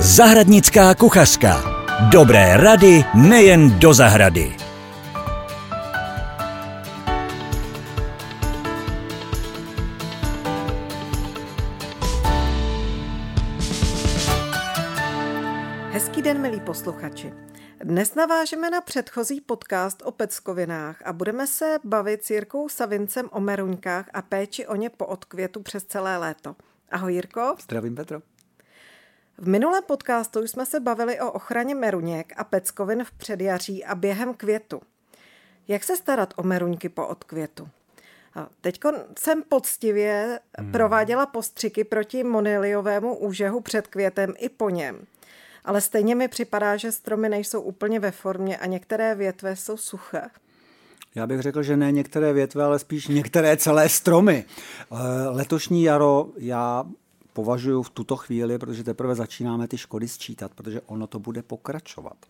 Zahradnická kuchařka. Dobré rady nejen do zahrady. Hezký den, milí posluchači. Dnes navážeme na předchozí podcast o peckovinách a budeme se bavit s Jirkou Savincem o meruňkách a péči o ně po odkvětu přes celé léto. Ahoj Jirko. Zdravím Petro. V minulém podcastu jsme se bavili o ochraně meruněk a peckovin v předjaří a během květu. Jak se starat o meruňky po odkvětu? Teď jsem poctivě hmm. prováděla postřiky proti moniliovému úžehu před květem i po něm. Ale stejně mi připadá, že stromy nejsou úplně ve formě a některé větve jsou suché. Já bych řekl, že ne některé větve, ale spíš některé celé stromy. Eh, letošní jaro já považuji v tuto chvíli, protože teprve začínáme ty škody sčítat, protože ono to bude pokračovat.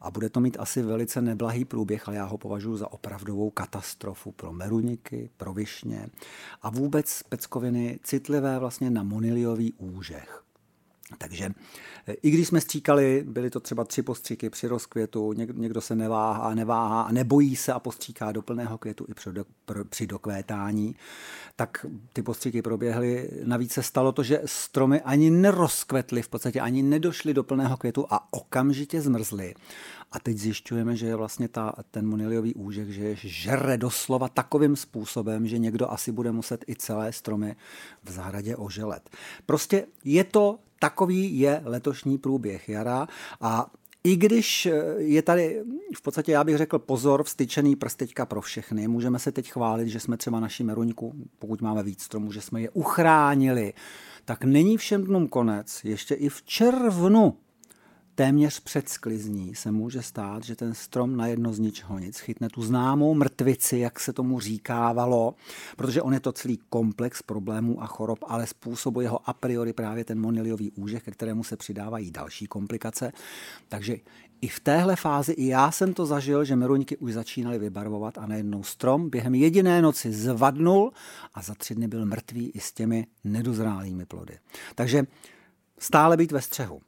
A bude to mít asi velice neblahý průběh, ale já ho považuji za opravdovou katastrofu pro meruníky, pro višně a vůbec peckoviny citlivé vlastně na moniliový úžeh. Takže i když jsme stříkali, byly to třeba tři postříky při rozkvětu, někdo se neváhá, neváhá a nebojí se a postříká do plného květu i při dokvétání, tak ty postříky proběhly. Navíc se stalo to, že stromy ani nerozkvetly, v podstatě ani nedošly do plného květu a okamžitě zmrzly. A teď zjišťujeme, že je vlastně ta, ten moniliový úžek, že je žere doslova takovým způsobem, že někdo asi bude muset i celé stromy v zahradě oželet. Prostě je to takový je letošní průběh jara a i když je tady, v podstatě já bych řekl pozor, vstyčený prst teďka pro všechny, můžeme se teď chválit, že jsme třeba naši meruňku, pokud máme víc stromů, že jsme je uchránili, tak není všem dnům konec. Ještě i v červnu téměř před sklizní se může stát, že ten strom najednou z ničeho nic chytne tu známou mrtvici, jak se tomu říkávalo, protože on je to celý komplex problémů a chorob, ale způsobuje ho a priori právě ten moniliový úžeh, ke kterému se přidávají další komplikace. Takže i v téhle fázi i já jsem to zažil, že meruňky už začínaly vybarvovat a najednou strom během jediné noci zvadnul a za tři dny byl mrtvý i s těmi nedozrálými plody. Takže stále být ve střehu.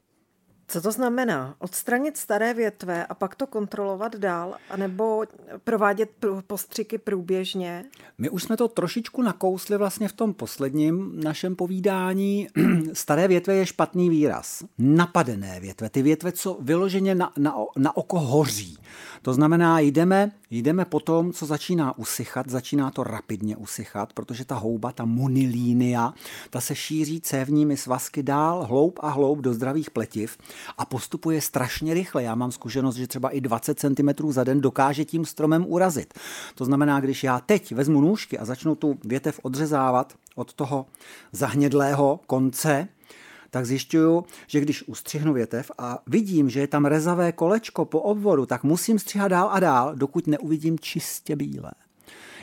Co to znamená? Odstranit staré větve a pak to kontrolovat dál, anebo provádět postřiky průběžně? My už jsme to trošičku nakousli vlastně v tom posledním našem povídání. Staré větve je špatný výraz. Napadené větve, ty větve, co vyloženě na, na, na oko hoří. To znamená, jdeme, jdeme po tom, co začíná usychat, začíná to rapidně usychat, protože ta houba, ta monilínia, ta se šíří cévními svazky dál, hloub a hloub do zdravých pletiv a postupuje strašně rychle. Já mám zkušenost, že třeba i 20 cm za den dokáže tím stromem urazit. To znamená, když já teď vezmu nůžky a začnu tu větev odřezávat od toho zahnědlého konce, tak zjišťuju, že když ustřihnu větev a vidím, že je tam rezavé kolečko po obvodu, tak musím stříhat dál a dál, dokud neuvidím čistě bílé.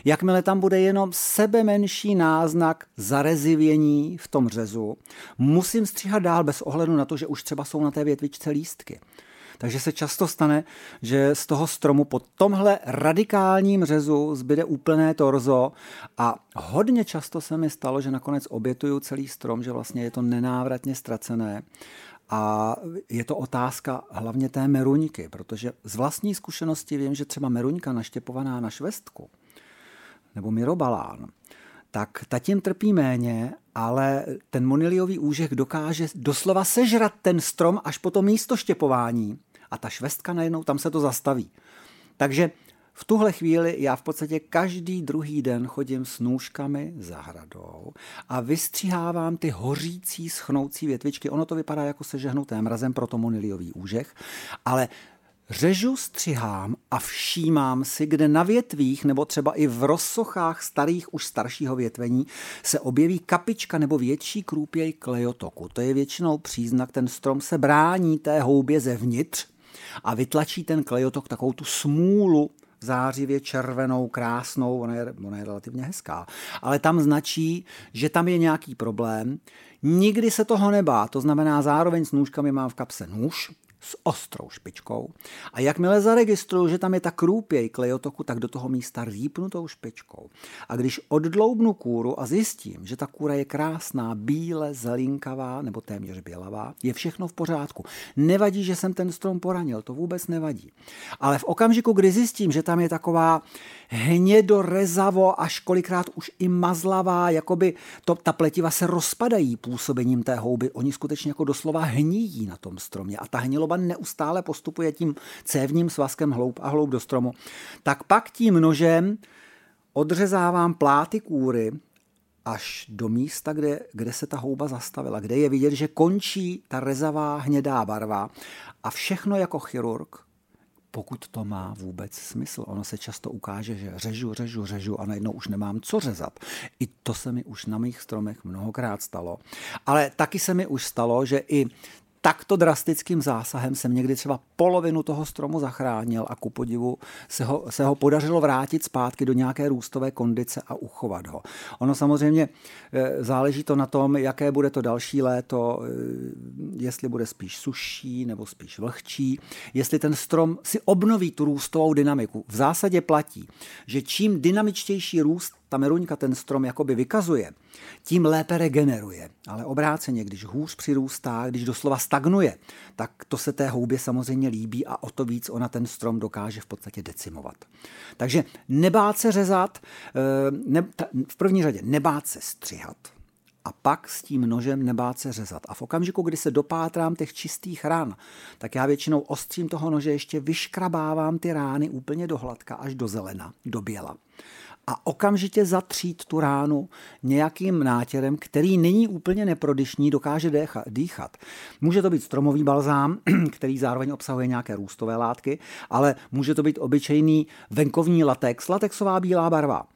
Jakmile tam bude jenom sebe menší náznak zarezivění v tom řezu, musím stříhat dál bez ohledu na to, že už třeba jsou na té větvičce lístky. Takže se často stane, že z toho stromu po tomhle radikálním řezu zbyde úplné torzo a hodně často se mi stalo, že nakonec obětuju celý strom, že vlastně je to nenávratně ztracené. A je to otázka hlavně té meruňky, protože z vlastní zkušenosti vím, že třeba meruňka naštěpovaná na švestku nebo mirobalán, tak ta tím trpí méně, ale ten moniliový úžeh dokáže doslova sežrat ten strom až po to místo štěpování a ta švestka najednou tam se to zastaví. Takže v tuhle chvíli já v podstatě každý druhý den chodím s nůžkami za hradou a vystřihávám ty hořící, schnoucí větvičky. Ono to vypadá jako sežehnuté mrazem pro to moniliový úžeh, ale Řežu, střihám a všímám si, kde na větvích nebo třeba i v rozsochách starých už staršího větvení se objeví kapička nebo větší krůpěj klejotoku. To je většinou příznak, ten strom se brání té houbě zevnitř a vytlačí ten klejotok takovou tu smůlu zářivě červenou, krásnou, ona je, ona je relativně hezká, ale tam značí, že tam je nějaký problém. Nikdy se toho nebá, to znamená zároveň s nůžkami mám v kapse nůž, s ostrou špičkou a jakmile zaregistruju, že tam je ta krůpěj klejotoku, tak do toho místa rýpnu tou špičkou. A když oddloubnu kůru a zjistím, že ta kůra je krásná, bíle, zelinkavá nebo téměř bělavá, je všechno v pořádku. Nevadí, že jsem ten strom poranil, to vůbec nevadí. Ale v okamžiku, kdy zjistím, že tam je taková hnědorezavo, až kolikrát už i mazlavá, jakoby to, ta pletiva se rozpadají působením té houby. Oni skutečně jako doslova hníjí na tom stromě a ta hniloba neustále postupuje tím cévním svazkem hloub a hloub do stromu. Tak pak tím nožem odřezávám pláty kůry až do místa, kde, kde se ta houba zastavila, kde je vidět, že končí ta rezavá hnědá barva a všechno jako chirurg pokud to má vůbec smysl. Ono se často ukáže, že řežu, řežu, řežu a najednou už nemám co řezat. I to se mi už na mých stromech mnohokrát stalo. Ale taky se mi už stalo, že i takto drastickým zásahem jsem někdy třeba polovinu toho stromu zachránil a ku podivu se ho, se ho podařilo vrátit zpátky do nějaké růstové kondice a uchovat ho. Ono samozřejmě eh, záleží to na tom, jaké bude to další léto, eh, jestli bude spíš suší nebo spíš vlhčí, jestli ten strom si obnoví tu růstovou dynamiku. V zásadě platí, že čím dynamičtější růst ta meruňka ten strom jakoby vykazuje, tím lépe regeneruje. Ale obráceně, když hůř přirůstá, když doslova stagnuje, tak to se té houbě samozřejmě líbí a o to víc ona ten strom dokáže v podstatě decimovat. Takže nebát se řezat, eh, ne, v první řadě nebát se střihat, a pak s tím nožem nebát se řezat. A v okamžiku, kdy se dopátrám těch čistých ran, tak já většinou ostřím toho nože ještě vyškrabávám ty rány úplně do hladka až do zelena, do běla a okamžitě zatřít tu ránu nějakým nátěrem, který není úplně neprodyšný, dokáže dýchat. Může to být stromový balzám, který zároveň obsahuje nějaké růstové látky, ale může to být obyčejný venkovní latex, latexová bílá barva.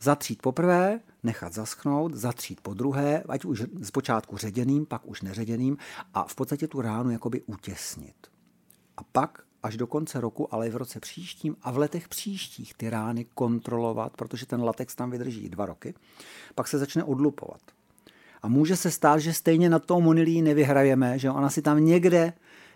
Zatřít poprvé, nechat zaschnout, zatřít po druhé, ať už zpočátku ředěným, pak už neředěným a v podstatě tu ránu jakoby utěsnit. A pak až do konce roku, ale i v roce příštím a v letech příštích ty rány kontrolovat, protože ten latex tam vydrží dva roky, pak se začne odlupovat. A může se stát, že stejně na tom monilí nevyhrajeme, že ona si tam někde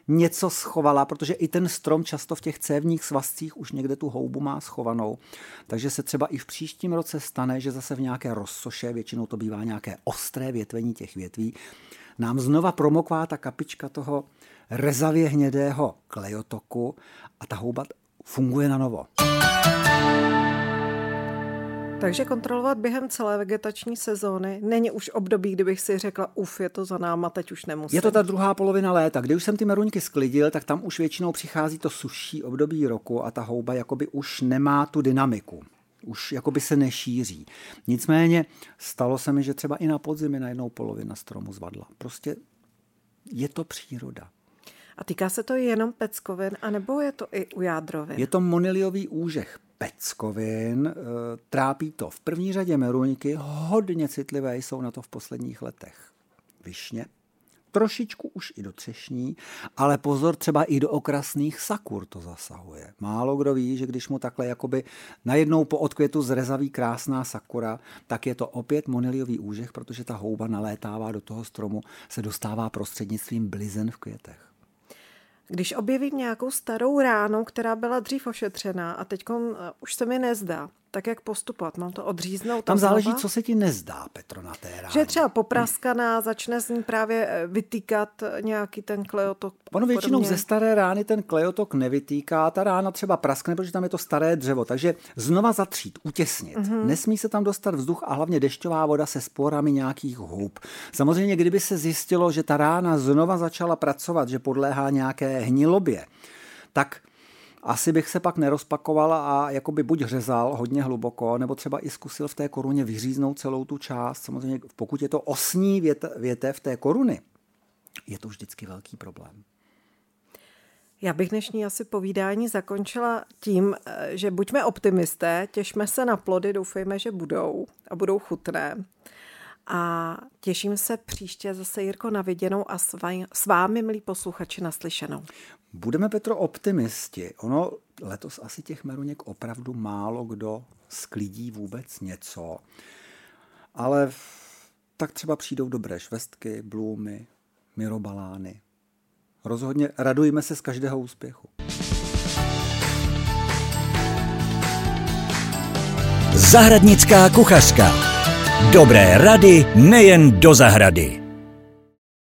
něco schovala, protože i ten strom často v těch cévních svazcích už někde tu houbu má schovanou. Takže se třeba i v příštím roce stane, že zase v nějaké rozsoše, většinou to bývá nějaké ostré větvení těch větví, nám znova promokvá ta kapička toho rezavě hnědého klejotoku a ta houba funguje na novo. Takže kontrolovat během celé vegetační sezóny není už období, kdybych si řekla, uf, je to za náma, teď už nemusím. Je to ta druhá polovina léta. Když už jsem ty meruňky sklidil, tak tam už většinou přichází to suší období roku a ta houba jakoby už nemá tu dynamiku už jakoby se nešíří. Nicméně stalo se mi, že třeba i na podzim najednou polovina stromu zvadla. Prostě je to příroda. A týká se to jenom peckovin, anebo je to i u jádrovin? Je to moniliový úžeh peckovin. Eh, trápí to v první řadě meruňky, hodně citlivé jsou na to v posledních letech. Višně, trošičku už i do třešní, ale pozor, třeba i do okrasných sakur to zasahuje. Málo kdo ví, že když mu takhle jakoby najednou po odkvětu zrezaví krásná sakura, tak je to opět moniliový úžeh, protože ta houba nalétává do toho stromu, se dostává prostřednictvím blizen v květech. Když objevím nějakou starou ránu, která byla dřív ošetřená a teď uh, už se mi nezdá, tak jak postupovat? Mám to odříznout? Tam záleží, znova? co se ti nezdá, Petro, na té ráně. Že je třeba popraskaná, začne z ní právě eh, vytýkat nějaký ten kleotok. Ono většinou podobně. ze staré rány ten kleotok nevytýká, ta rána třeba praskne, protože tam je to staré dřevo. Takže znova zatřít, utěsnit. Mm-hmm. Nesmí se tam dostat vzduch a hlavně dešťová voda se sporami nějakých hub. Samozřejmě, kdyby se zjistilo, že ta rána znova začala pracovat, že podléhá nějaké hnilobě, tak asi bych se pak nerozpakoval a jakoby buď řezal hodně hluboko, nebo třeba i zkusil v té koruně vyříznout celou tu část. Samozřejmě pokud je to osní věte, větev té koruny, je to vždycky velký problém. Já bych dnešní asi povídání zakončila tím, eh, že buďme optimisté, těšme se na plody, doufejme, že budou a budou chutné. A těším se příště zase, Jirko, na viděnou a s vámi, milí posluchači, naslyšenou. Budeme, Petro, optimisti. Ono letos asi těch meruněk opravdu málo kdo sklidí vůbec něco. Ale tak třeba přijdou dobré švestky, blůmy, mirobalány. Rozhodně radujme se z každého úspěchu. Zahradnická kuchařka. Dobré rady nejen do zahrady.